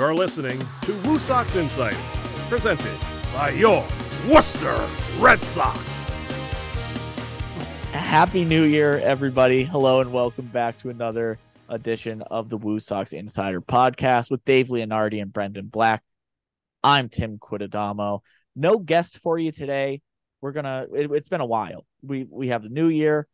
You're listening to Woo Sox Insider, presented by your Worcester Red Sox. Happy New Year, everybody. Hello, and welcome back to another edition of the Woo Sox Insider podcast with Dave Leonardi and Brendan Black. I'm Tim Quidadamo. No guest for you today. We're gonna. It's been a while. We we have the new year.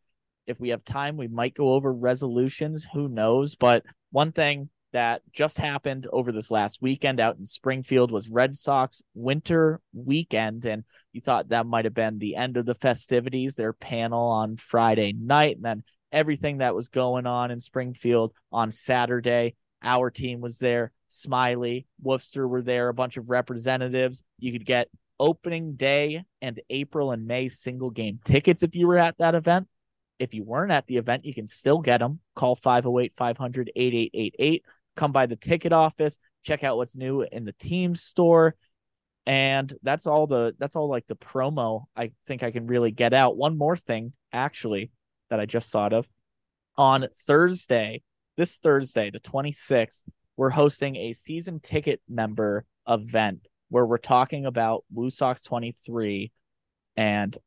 If we have time, we might go over resolutions. Who knows? But one thing that just happened over this last weekend out in Springfield was Red Sox winter weekend. And you thought that might have been the end of the festivities, their panel on Friday night, and then everything that was going on in Springfield on Saturday. Our team was there. Smiley, Woofster were there, a bunch of representatives. You could get opening day and April and May single game tickets if you were at that event. If you weren't at the event, you can still get them. Call 508 500 8888. Come by the ticket office, check out what's new in the team store. And that's all the that's all like the promo I think I can really get out. One more thing, actually, that I just thought of. On Thursday, this Thursday, the 26th, we're hosting a season ticket member event where we're talking about Woo Sox 23 and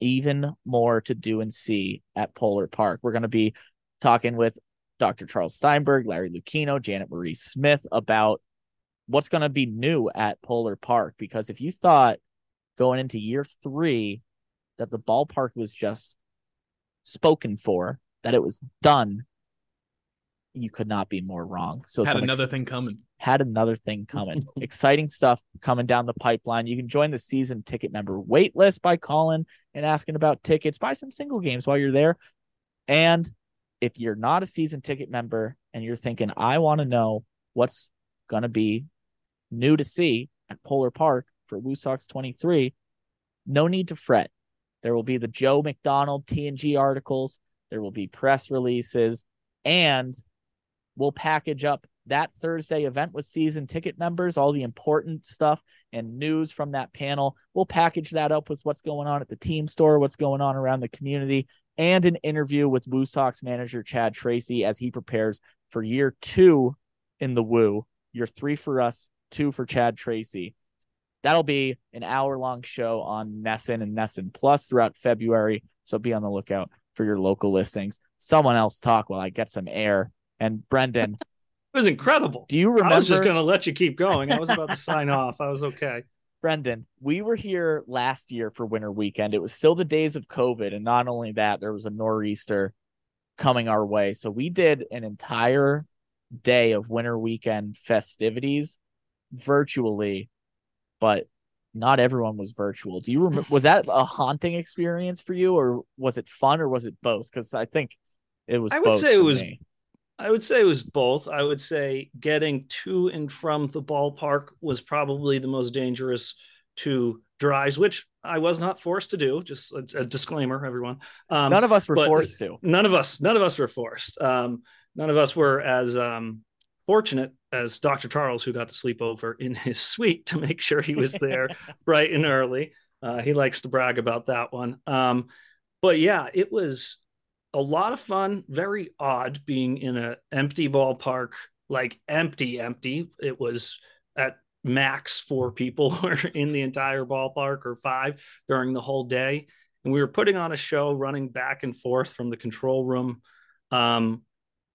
even more to do and see at Polar Park. We're going to be talking with Dr. Charles Steinberg, Larry Lucchino, Janet Marie Smith about what's going to be new at Polar Park. Because if you thought going into year three that the ballpark was just spoken for, that it was done, you could not be more wrong. So had another ex- thing coming. had another thing coming. Exciting stuff coming down the pipeline. You can join the season ticket member wait list by calling and asking about tickets. Buy some single games while you're there. And if you're not a season ticket member and you're thinking, I want to know what's going to be new to see at Polar Park for Woo Sox 23, no need to fret. There will be the Joe McDonald T&G articles, there will be press releases, and we'll package up that Thursday event with season ticket members, all the important stuff and news from that panel. We'll package that up with what's going on at the team store, what's going on around the community, and an interview with Woo Sox manager Chad Tracy as he prepares for year two in the Woo. Year three for us, two for Chad Tracy. That'll be an hour long show on NESN and NESN Plus throughout February. So be on the lookout for your local listings. Someone else talk while I get some air. And Brendan, It was incredible. do you remember? I was just going to let you keep going. I was about to sign off. I was okay. Brendan, we were here last year for winter weekend. It was still the days of COVID. And not only that, there was a nor'easter coming our way. So we did an entire day of winter weekend festivities virtually, but not everyone was virtual. Do you remember? Was that a haunting experience for you, or was it fun, or was it both? Because I think it was. I would say it was me. I would say it was both. I would say getting to and from the ballpark was probably the most dangerous two drives, which I was not forced to do. Just a, a disclaimer, everyone. Um, None of us were forced to. none of us none of us were forced um none of us were as um fortunate as dr charles who got to sleep over in his suite to make sure he was there bright and early uh, he likes to brag about that one um but yeah it was a lot of fun very odd being in an empty ballpark like empty empty. It was at max four people were in the entire ballpark or five during the whole day. And we were putting on a show running back and forth from the control room. Um,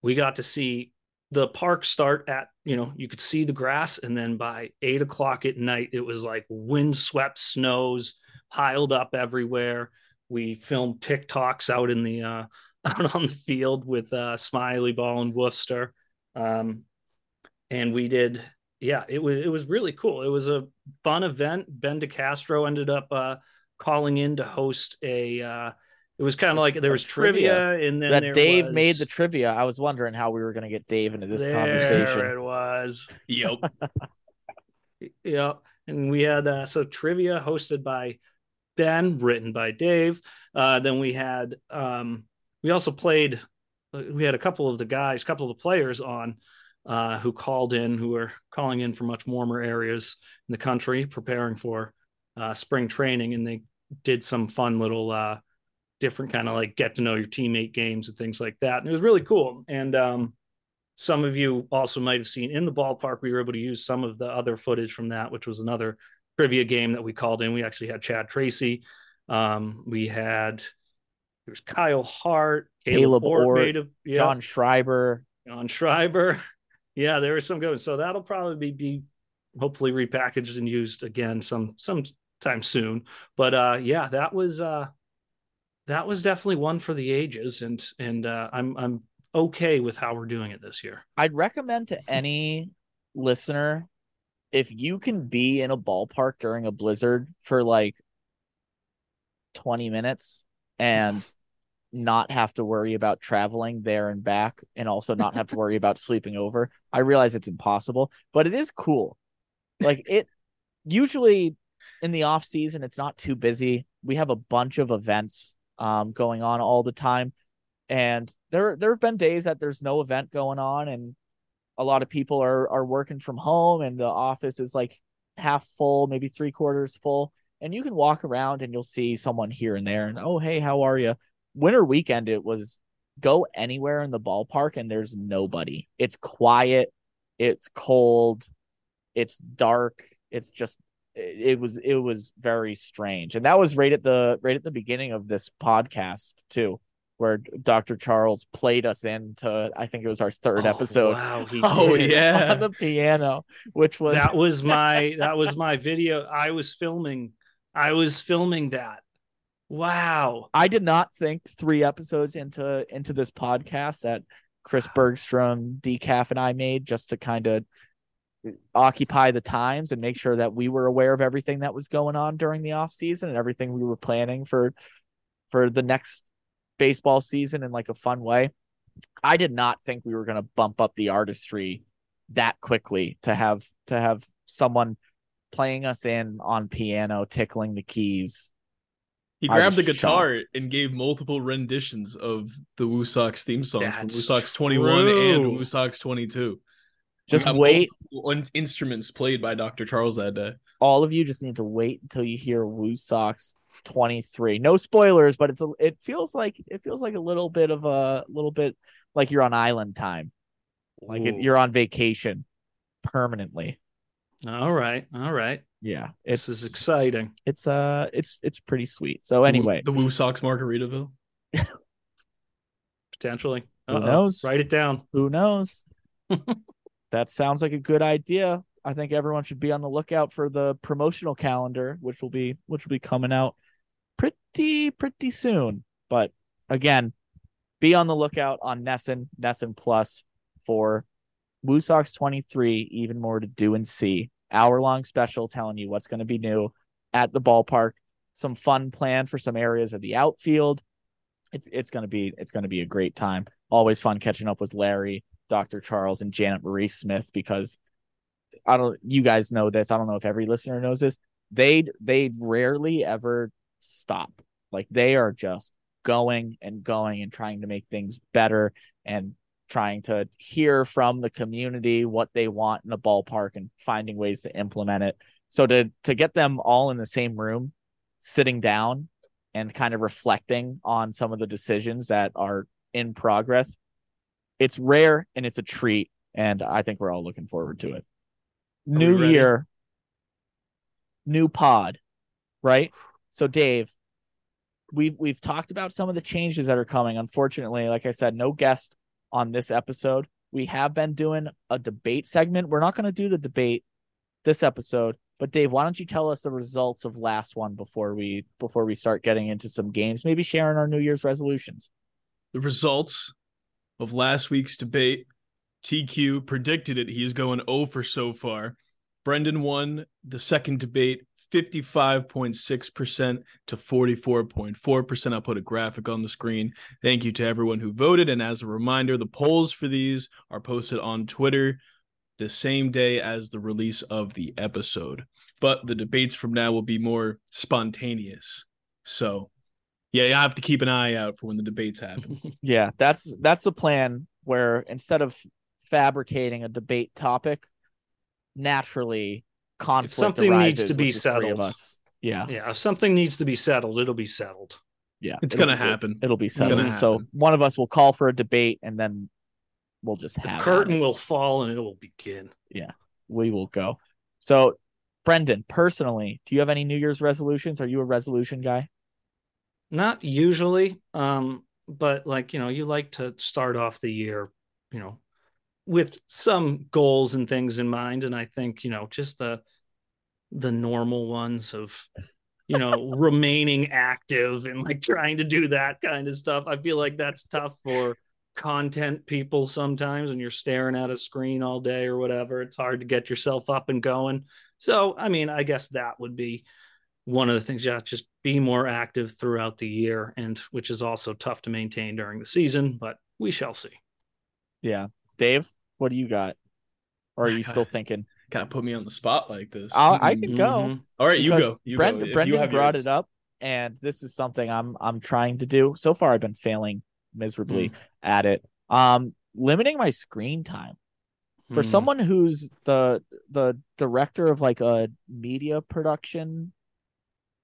we got to see the park start at you know you could see the grass. And then by eight o'clock at night it was like windswept snows piled up everywhere we filmed tiktoks out in the uh out on the field with uh smiley ball and Woofster um and we did yeah it was it was really cool it was a fun event ben DeCastro ended up uh calling in to host a uh it was kind of like there was trivia, and then that there Dave was- made the trivia. I was wondering how we were going to get Dave into this there conversation. it was Yep. yep. and we had uh, so trivia hosted by ben written by dave. Uh then we had um we also played uh, we had a couple of the guys a couple of the players on uh who called in who were calling in from much warmer areas in the country preparing for uh spring training. And they did some fun little uh different kind of like get to know your teammate games and things like that. And it was really cool. And um some of you also might have seen in the ballpark, we were able to use some of the other footage from that, which was another trivia game that we called in. We actually had Chad Tracy. Um, we had there's Kyle Hart, Kaleb Kaleb, Ort, yeah, John Schreiber. John Schreiber. Yeah, there was some good. So that'll probably be, be hopefully repackaged and used again some sometime soon. But uh yeah, that was uh that was definitely one for the ages and and uh I'm I'm okay with how we're doing it this year. I'd recommend to any listener if you can be in a ballpark during a blizzard for like 20 minutes and not have to worry about traveling there and back and also not have to worry about sleeping over. I realize it's impossible, but it is cool. Like it usually in the off season it's not too busy. We have a bunch of events um going on all the time and there there have been days that there's no event going on and a lot of people are are working from home and the office is like half full, maybe three quarters full. And you can walk around and you'll see someone here and there and oh hey, how are you? Winter weekend it was go anywhere in the ballpark and there's nobody. It's quiet, it's cold, it's dark, it's just it was it was very strange. And that was right at the right at the beginning of this podcast too, where Dr. Charles played us into I think it was our third Oh, episode Wow, Oh, yeah. on the piano, which was that was my that was my video. I was filming. I was filming that. Wow. I did not think three episodes into into this podcast that Chris Bergstrom, Decaf, and I made just to kind of occupy the times and make sure that we were aware of everything that was going on during the off season and everything we were planning for for the next baseball season in like a fun way. I did not think we were going to bump up the artistry that quickly to have to have someone playing us in on piano tickling the keys He grabbed the guitar shocked. and gave multiple renditions of the Woo Sox theme song from Woo Sox 21 true. and Woo Sox 22. just wait multiple instruments played by Dr. Charles that day. All of you just need to wait until you hear Woo Sox 23. No spoilers, but it's a, it feels like it feels like a little bit of a little bit like you're on island time. Like it, you're on vacation permanently. All right. All right. Yeah. It's This is exciting. it's uh it's it's pretty sweet. So anyway, the Woo Sox Margaritaville. Potentially. Who Uh-oh. knows? Write it down. who knows? that sounds like a good idea. I think everyone should be on the lookout for the promotional calendar, which will be which will be coming out pretty pretty soon. But again, be on the lookout on NESN, NESN Plus for Woo Sox 23, even more to do and see. Hour long special telling you what's going to be new at the ballpark. Some fun planned for some areas of the outfield. It's it's gonna be it's gonna be a great time. Always fun catching up with Larry, Dr. Charles, and Janet Marie Smith because I don't you guys know this. I don't know if every listener knows this. They they rarely ever stop. Like they are just going and going and trying to make things better and trying to hear from the community what they want in a ballpark and finding ways to implement it. So to to get them all in the same room, sitting down and kind of reflecting on some of the decisions that are in progress, it's rare and it's a treat. And I think we're all looking forward to it. New year, new pod, right? So Dave, we've we've talked about some of the changes that are coming. Unfortunately, like I said, no guest on this episode. We have been doing a debate segment. We're not going to do the debate this episode, but Dave, why don't you tell us the results of last one before we before we start getting into some games? Maybe sharing our New Year's resolutions. The results of last week's debate. TQ predicted it. He is going 0 for so far. Brendan won the second debate 55.6% to 44.4%. I'll put a graphic on the screen. Thank you to everyone who voted. And as a reminder, the polls for these are posted on Twitter the same day as the release of the episode. But the debates from now will be more spontaneous. So, yeah, you have to keep an eye out for when the debates happen. Yeah, that's that's a plan where instead of fabricating a debate topic, naturally conflict something needs to be with the three of settled. us. Yeah, Yeah. If something needs to be settled, it'll be settled. yeah, It's gonna happen. It'll be gonna settled. So happen. one of us will call for a debate, and then we'll just The have curtain it. will fall and it will begin. Yeah. We will go. So, Brendan, personally, do you have any New Year's resolutions? Are you a resolution guy? Not usually, um, but like you know, you like to start off the year, you know, with some goals and things in mind, and I think you know just the the normal ones of you know remaining active and like trying to do that kind of stuff. I feel like that's tough for content people sometimes when you're staring at a screen all day or whatever. It's hard to get yourself up and going. So, I mean, I guess that would be one of the things yeah just be more active throughout the year and which is also tough to maintain during the season but we shall see Yeah. Dave, what do you got? Or are you still thinking? Kind of put me on the spot like this. I'll, I can Mm. go. All right, you go. You Brendan, go. If you Brendan have brought yours. it up, and this is something I'm I'm trying to do. So far, I've been failing miserably Mm. at it. Um, limiting my screen time for Hmm. someone who's the the director of like a media production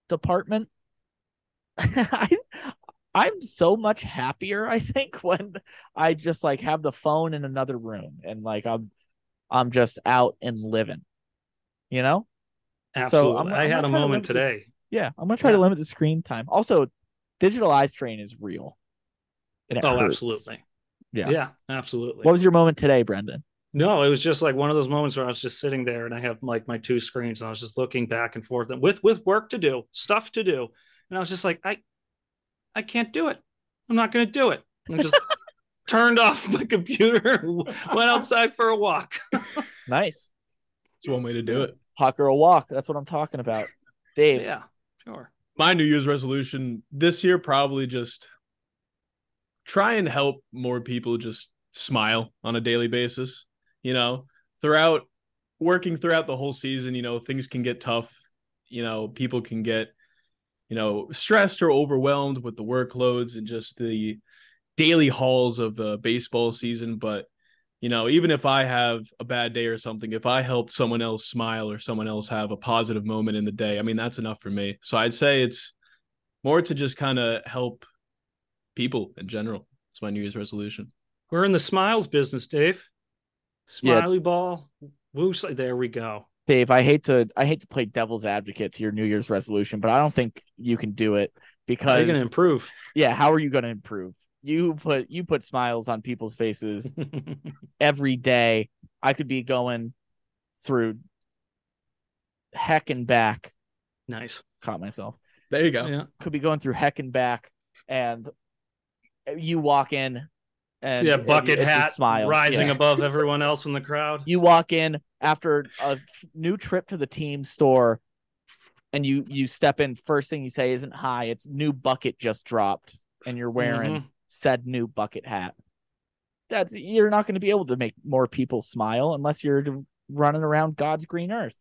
department. I I'm so much happier. I think when I just like have the phone in another room and like I'm I'm just out and living. You know? absolutely I'm- i I'm had a to moment this- today Yeah, I'm gonna try to limit the screen time. Also, digital eye strain is real. Oh hurts. absolutely Yeah. yeah absolutely What was your moment today, Brendan? no it was just like one of those moments where i was just sitting there and i have like my two screens and i was just looking back and forth and with with work to do stuff to do and i was just like i i can't do it i'm not going to do it and I just turned off my computer went outside for a walk Nice. It's one way to do it. Hawk or a walk. That's what I'm talking about. Dave. yeah sure my New Year's resolution this year probably just try and help more people just smile on a daily basis. You know, throughout working throughout the whole season, you know, things can get tough. You know, people can get, you know, stressed or overwhelmed with the workloads and just the daily hauls of the baseball season. But, you know, even if I have a bad day or something, if I helped someone else smile or someone else have a positive moment in the day, I mean, that's enough for me. So I'd say it's more to just kind of help people in general. It's my New Year's resolution. We're in the smiles business, Dave. Yeah. Smiley ball. Woo, there we go. Dave, I hate to I hate to play devil's advocate to your New Year's resolution, but I don't think you can do it because you're going to improve? yeah, how are you going to improve? You put you put smiles on people's faces every day. I could be going through heck and back. nice. Caught myself. There you go. Yeah. Could be going through heck and back, and you walk in and See that bucket it's a hat smile rising Yeah. above everyone else in the crowd. you walk in after a new trip to the team store and you you step in first thing you say isn't hi it's new bucket just dropped and you're wearing Mhm. said new bucket hat that's you're not going to be able to make more people smile unless you're running around god's green earth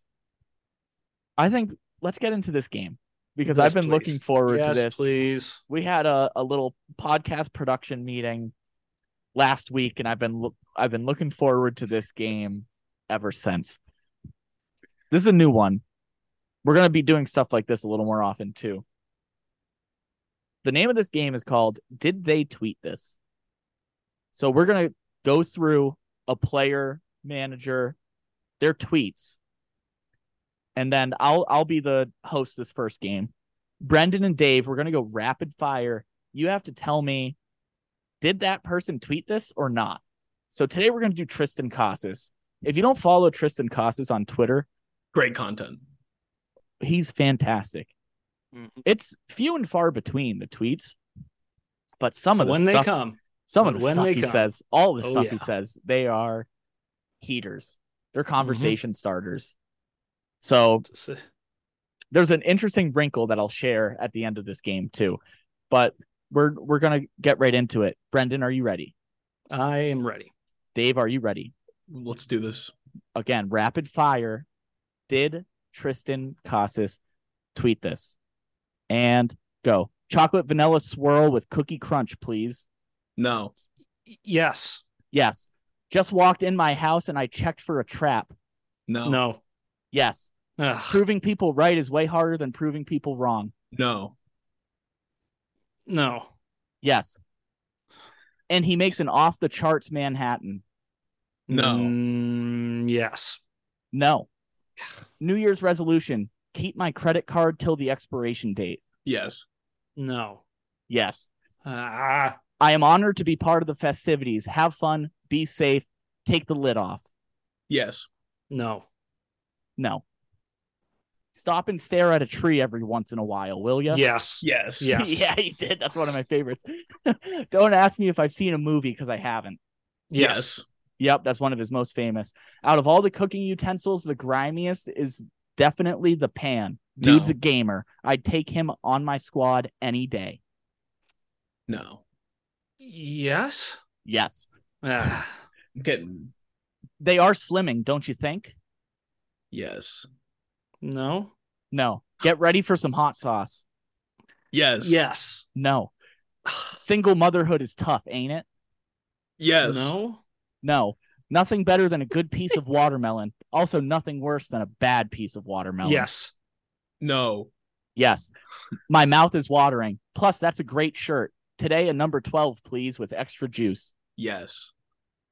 i think let's get into this game because Yes, i've been please. looking forward yes, to this please. we had a, a little podcast production meeting last week and I've been loo- I've been looking forward to this game ever since. This is a new one. We're going to be doing stuff like this a little more often too. The name of this game is called Did They Tweet This? So we're going to go through a player, manager, their tweets. And then I'll I'll be the host this first game. Brendan and Dave, we're gonna go rapid fire. You have to tell me, did that person tweet this or not? So today we're gonna do Triston Casas. If you don't follow Triston Casas on Twitter, Great content. he's fantastic. Mhm. It's few and far between the tweets, but some of the When they come. some of but the when stuff he come. says, all the Oh, stuff he says, they are heaters. They're Mm-hmm. conversation starters. So there's an interesting wrinkle that I'll share at the end of this game too. But we're we're gonna get right into it. Brendan, are you ready? I am ready. Dave, are you ready? Let's do this. Again, rapid fire. Did Triston Casas tweet this? And go. Chocolate vanilla swirl with cookie crunch, please. No. Yes. Yes. Just walked in my house and I checked for a trap. No. No. Yes. Ugh. Proving people right is way harder than proving people wrong. No. No. Yes. And he makes an off the charts Manhattan. No. Mm, yes. No. New Year's resolution: keep my credit card till the expiration date. Yes. No. Yes. Ah. I am honored to be part of the festivities. Have fun, be safe, take the lid off. Yes. No. No. Stop and stare at a tree every once in a while, will you? Yes. Yes. Yes. yeah, he did. That's one of my favorites. Don't ask me if I've seen a movie because I haven't. Yes. Yep, that's one of his most famous. Out of all the cooking utensils, the grimiest is definitely the pan. Dude's No. a gamer. I'd take him on my squad any day. No. Yes. Yes. Ah. I'm getting They are slimming, don't you think? yes. No. No. Get ready for some hot sauce. Yes. Yes. No. Single motherhood is tough, ain't it? Yes. No. No. Nothing better than a good piece of watermelon. Also, nothing worse than a bad piece of watermelon. Yes. No. Yes. My mouth is watering. Plus, that's a great shirt. Today, a number 12, please, with extra juice. Yes.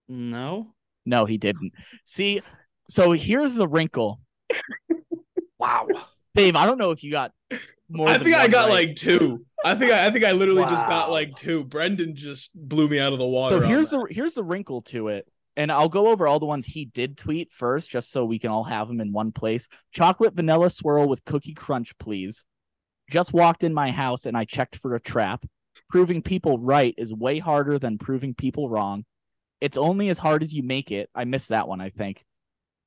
No. No, he didn't. See, so here's the wrinkle. Wow. Dave, I don't know if you got more. I than think I got right. like two. I think I, I think I literally just got like two. Brendan just blew me out of the water. So here's the here's the wrinkle to it. And I'll go over all the ones he did tweet first, just so we can all have them in one place. Chocolate vanilla swirl with cookie crunch, please. Just walked in my house and I checked for a trap. Proving people right is way harder than proving people wrong. It's only as hard as you make it. I missed that one, I think.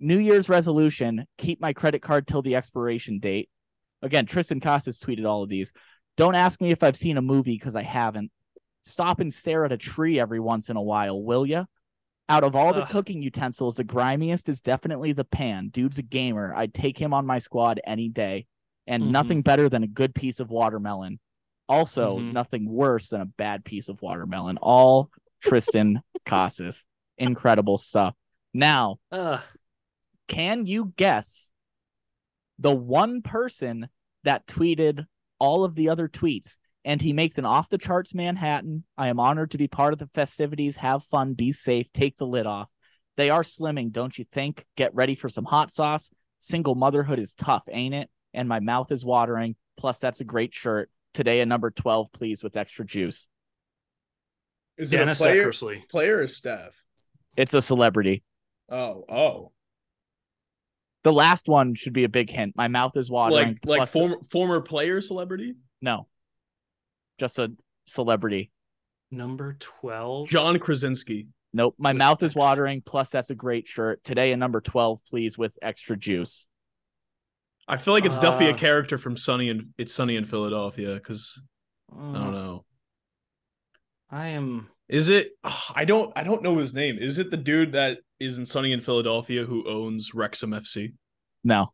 New Year's resolution keep my credit card till the expiration date. Again, Triston Casas tweeted all of these. Don't ask me if I've seen a movie because I haven't. Stop and stare at a tree every once in a while, will ya? Out of all the Ugh. cooking utensils, the grimiest is definitely the pan. Dude's a gamer. I'd take him on my squad any day. And Mhm. nothing better than a good piece of watermelon. Also, Mhm. nothing worse than a bad piece of watermelon. All Tristan Casas. Incredible stuff. Now, Uh, can you guess the one person that tweeted all of the other tweets? And he makes an off the charts Manhattan. I am honored to be part of the festivities. Have fun, be safe, take the lid off. They are slimming, don't you think? Get ready for some hot sauce. Single motherhood is tough, ain't it? And my mouth is watering. Plus, that's a great shirt. Today, a number 12, please, with extra juice. Is Dennis it a player, Eckersley. player or staff? It's a celebrity. Oh, oh, The last one should be a big hint. My mouth is watering. like like plus- former former player celebrity. No, just a celebrity. Number 12. John Krasinski. Nope. My With mouth is watering. Plus, that's a great shirt. Today, a number 12, please, with extra juice. I feel like it's Duffy, a Uh, character from Sunny and it's Sunny in Philadelphia because I Uh, don't know. I am. Is it? I don't. I don't know his name. Is it the dude that is in Sunny in Philadelphia who owns Wrexham FC? No,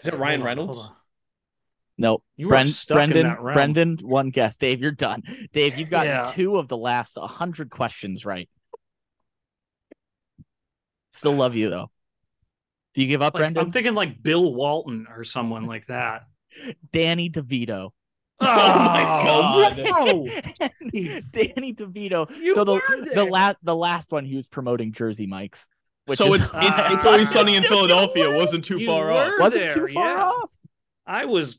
Is it Ryan Reynolds? hold on. nope. You Bren- were stuck Brendan, in that realm. Brendan, one guess. Dave, you're done. Dave, you've gotten Yeah. two of the last 100 questions right. Still love you, though. Do you give up, Like, Brendan? I'm thinking like Bill Walton or someone like that. Danny DeVito. Oh, my oh, God. bro. Danny DeVito. You so the the last the last one he was promoting Jersey Mike's. Which so is, it's it's, it's always Sunny in Philadelphia. were- wasn't too you far were off. wasn't too far yeah. off. I was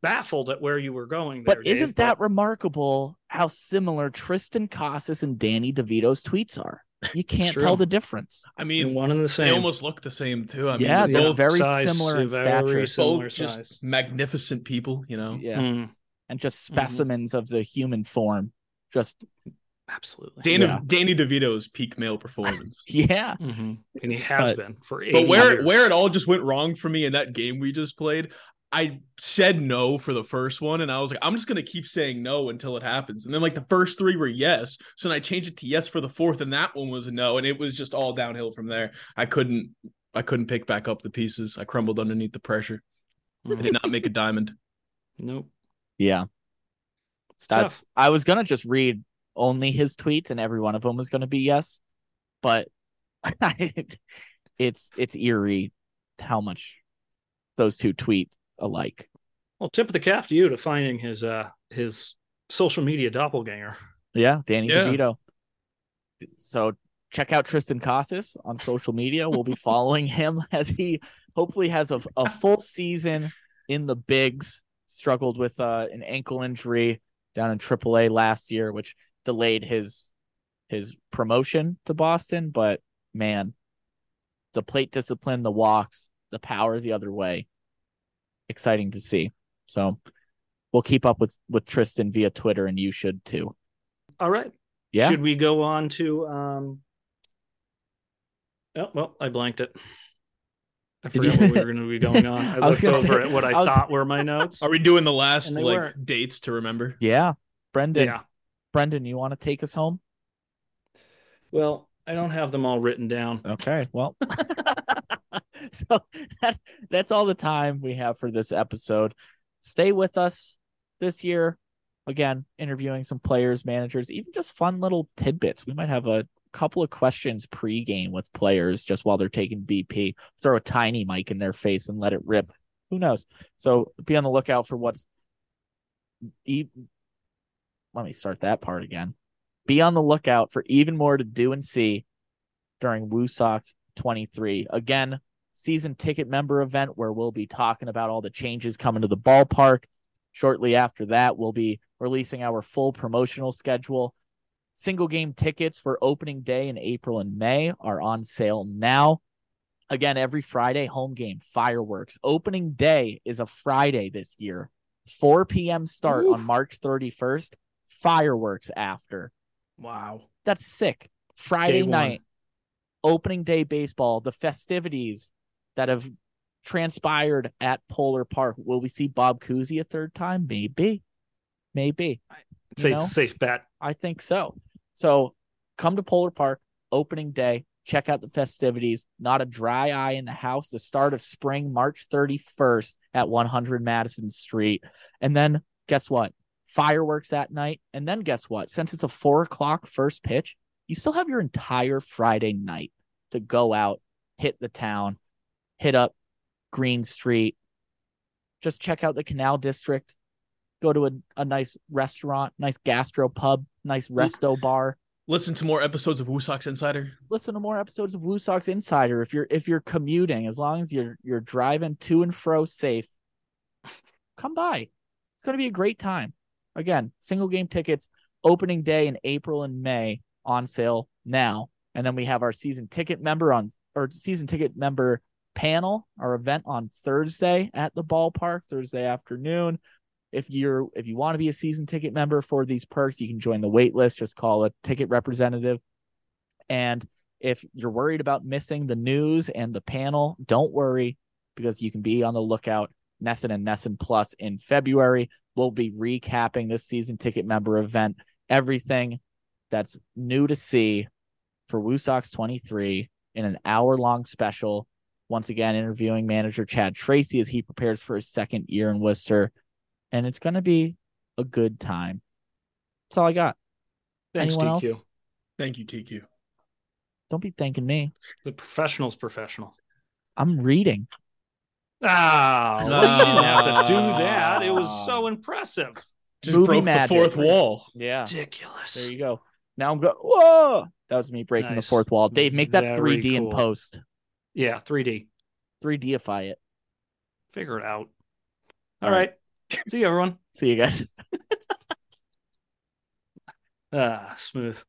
baffled at where you were going there. But isn't Dave, that remarkable how similar Triston Casas and Danny DeVito's tweets are? You can't tell the difference. I mean, one and the same. they almost look the same too. I mean, Yeah, they're they're both, very size, similar in stature. similar both size. just magnificent people. You know. Yeah. Mm, And just Mhm. specimens of the human form. Just absolutely. Danny, Yeah. Danny DeVito's peak male performance. yeah. Mhm. And he has But- been for 80 But where years. where it all just went wrong for me in that game we just played, I said no for the first one, and I was like, I'm just gonna keep saying no until it happens. And then like the first three were yes, so then I changed it to yes for the fourth, and that one was a no, and it was just all downhill from there. I couldn't I couldn't pick back up the pieces. I crumbled underneath the pressure. I did not make a diamond. Nope. Yeah. It's tough. That's I was gonna just read only his tweets and every one of them was gonna be yes, but it's it's eerie how much those two tweet alike. Well, tip of the cap to you to finding his uh his social media doppelganger. Yeah, Danny Yeah. DeVito. So check out Triston Casas on social media. We'll be following him as he hopefully has a, a full season in the bigs. Struggled with uh, an ankle injury down in AAA last year, which delayed his his promotion to Boston. But man, the plate discipline, the walks, the power the other way, exciting to see. So we'll keep up with with Triston via Twitter, and you should too. All right. Yeah. Should we go on to um Oh, well, I blanked it. I Did forgot you- what we were going to be going on. I, I looked gonna over say- at what I, I was- thought were my notes. Are we doing the last like weren't. dates to remember? Yeah, Brendan. yeah. Brendan, you want to take us home? Well, I don't have them all written down. Okay, well, so that, that's all the time we have for this episode. Stay with us this year. Again, interviewing some players, managers, even just fun little tidbits. We might have a couple of questions pre-game with players just while they're taking BP. Throw a tiny mic in their face and let it rip. Who knows? So be on the lookout for what's. Let me start that part again. Be on the lookout for even more to do and see during Woo Sox 23. Again, season ticket member event where we'll be talking about all the changes coming to the ballpark. Shortly after that, we'll be releasing our full promotional schedule. Single game tickets for opening day in April and May are on sale now. Again, every Friday, home game, fireworks. Opening day is a Friday this year. 4 p.m. start Oof. on March 31st. Fireworks after. Wow. That's sick. Friday night, opening day baseball, the festivities that have transpired at Polar Park. Will we see Bob Cousy a third time? Maybe. Maybe. I'd say You it's a safe bet. I think so. So come to Polar Park, opening day, check out the festivities. Not a dry eye in the house. The start of spring, March 31st at 100 Madison Street. And then guess what? Fireworks at night. And then guess what? Since it's a four o'clock first pitch, you still have your entire Friday night to go out, hit the town, hit up Green Street, just check out the Canal District, go to a, a nice restaurant, nice gastro pub, nice resto bar. Listen to more episodes of Woo Sox Insider. Listen to more episodes of Woo Sox Insider if you're if you're commuting, as long as you're you're driving to and fro safe. Come by. It's going to be a great time. Again, single game tickets opening day in April and May on sale now. And then we have our season ticket member on or season ticket member panel, our event on Thursday at the ballpark, Thursday afternoon. If you're if you want to be a season ticket member for these perks, you can join the wait list. Just call a ticket representative. And if you're worried about missing the news and the panel, don't worry because you can be on the lookout. NESN and NESN Plus in February. We'll be recapping this season ticket member event, everything that's new to see for Woo Sox 23 in an hour long special. Once again, interviewing manager Chad Tracy as he prepares for his second year in Worcester. And it's going to be a good time. That's all I got. Thanks, Anyone TQ. else? Thank you, TQ. Don't be thanking me. The professional's professional. I'm reading. Ah, well, you didn't have to do that. It was so impressive. Just Movie broke magic. the fourth wall. Yeah. Ridiculous. There you go. Now I'm going. Whoa! That was me breaking Nice. the fourth wall. Dave, make that Very 3D in post. Yeah, 3D. 3Dify it. Figure it out. All All right. See you, everyone. See you guys. Ah, smooth.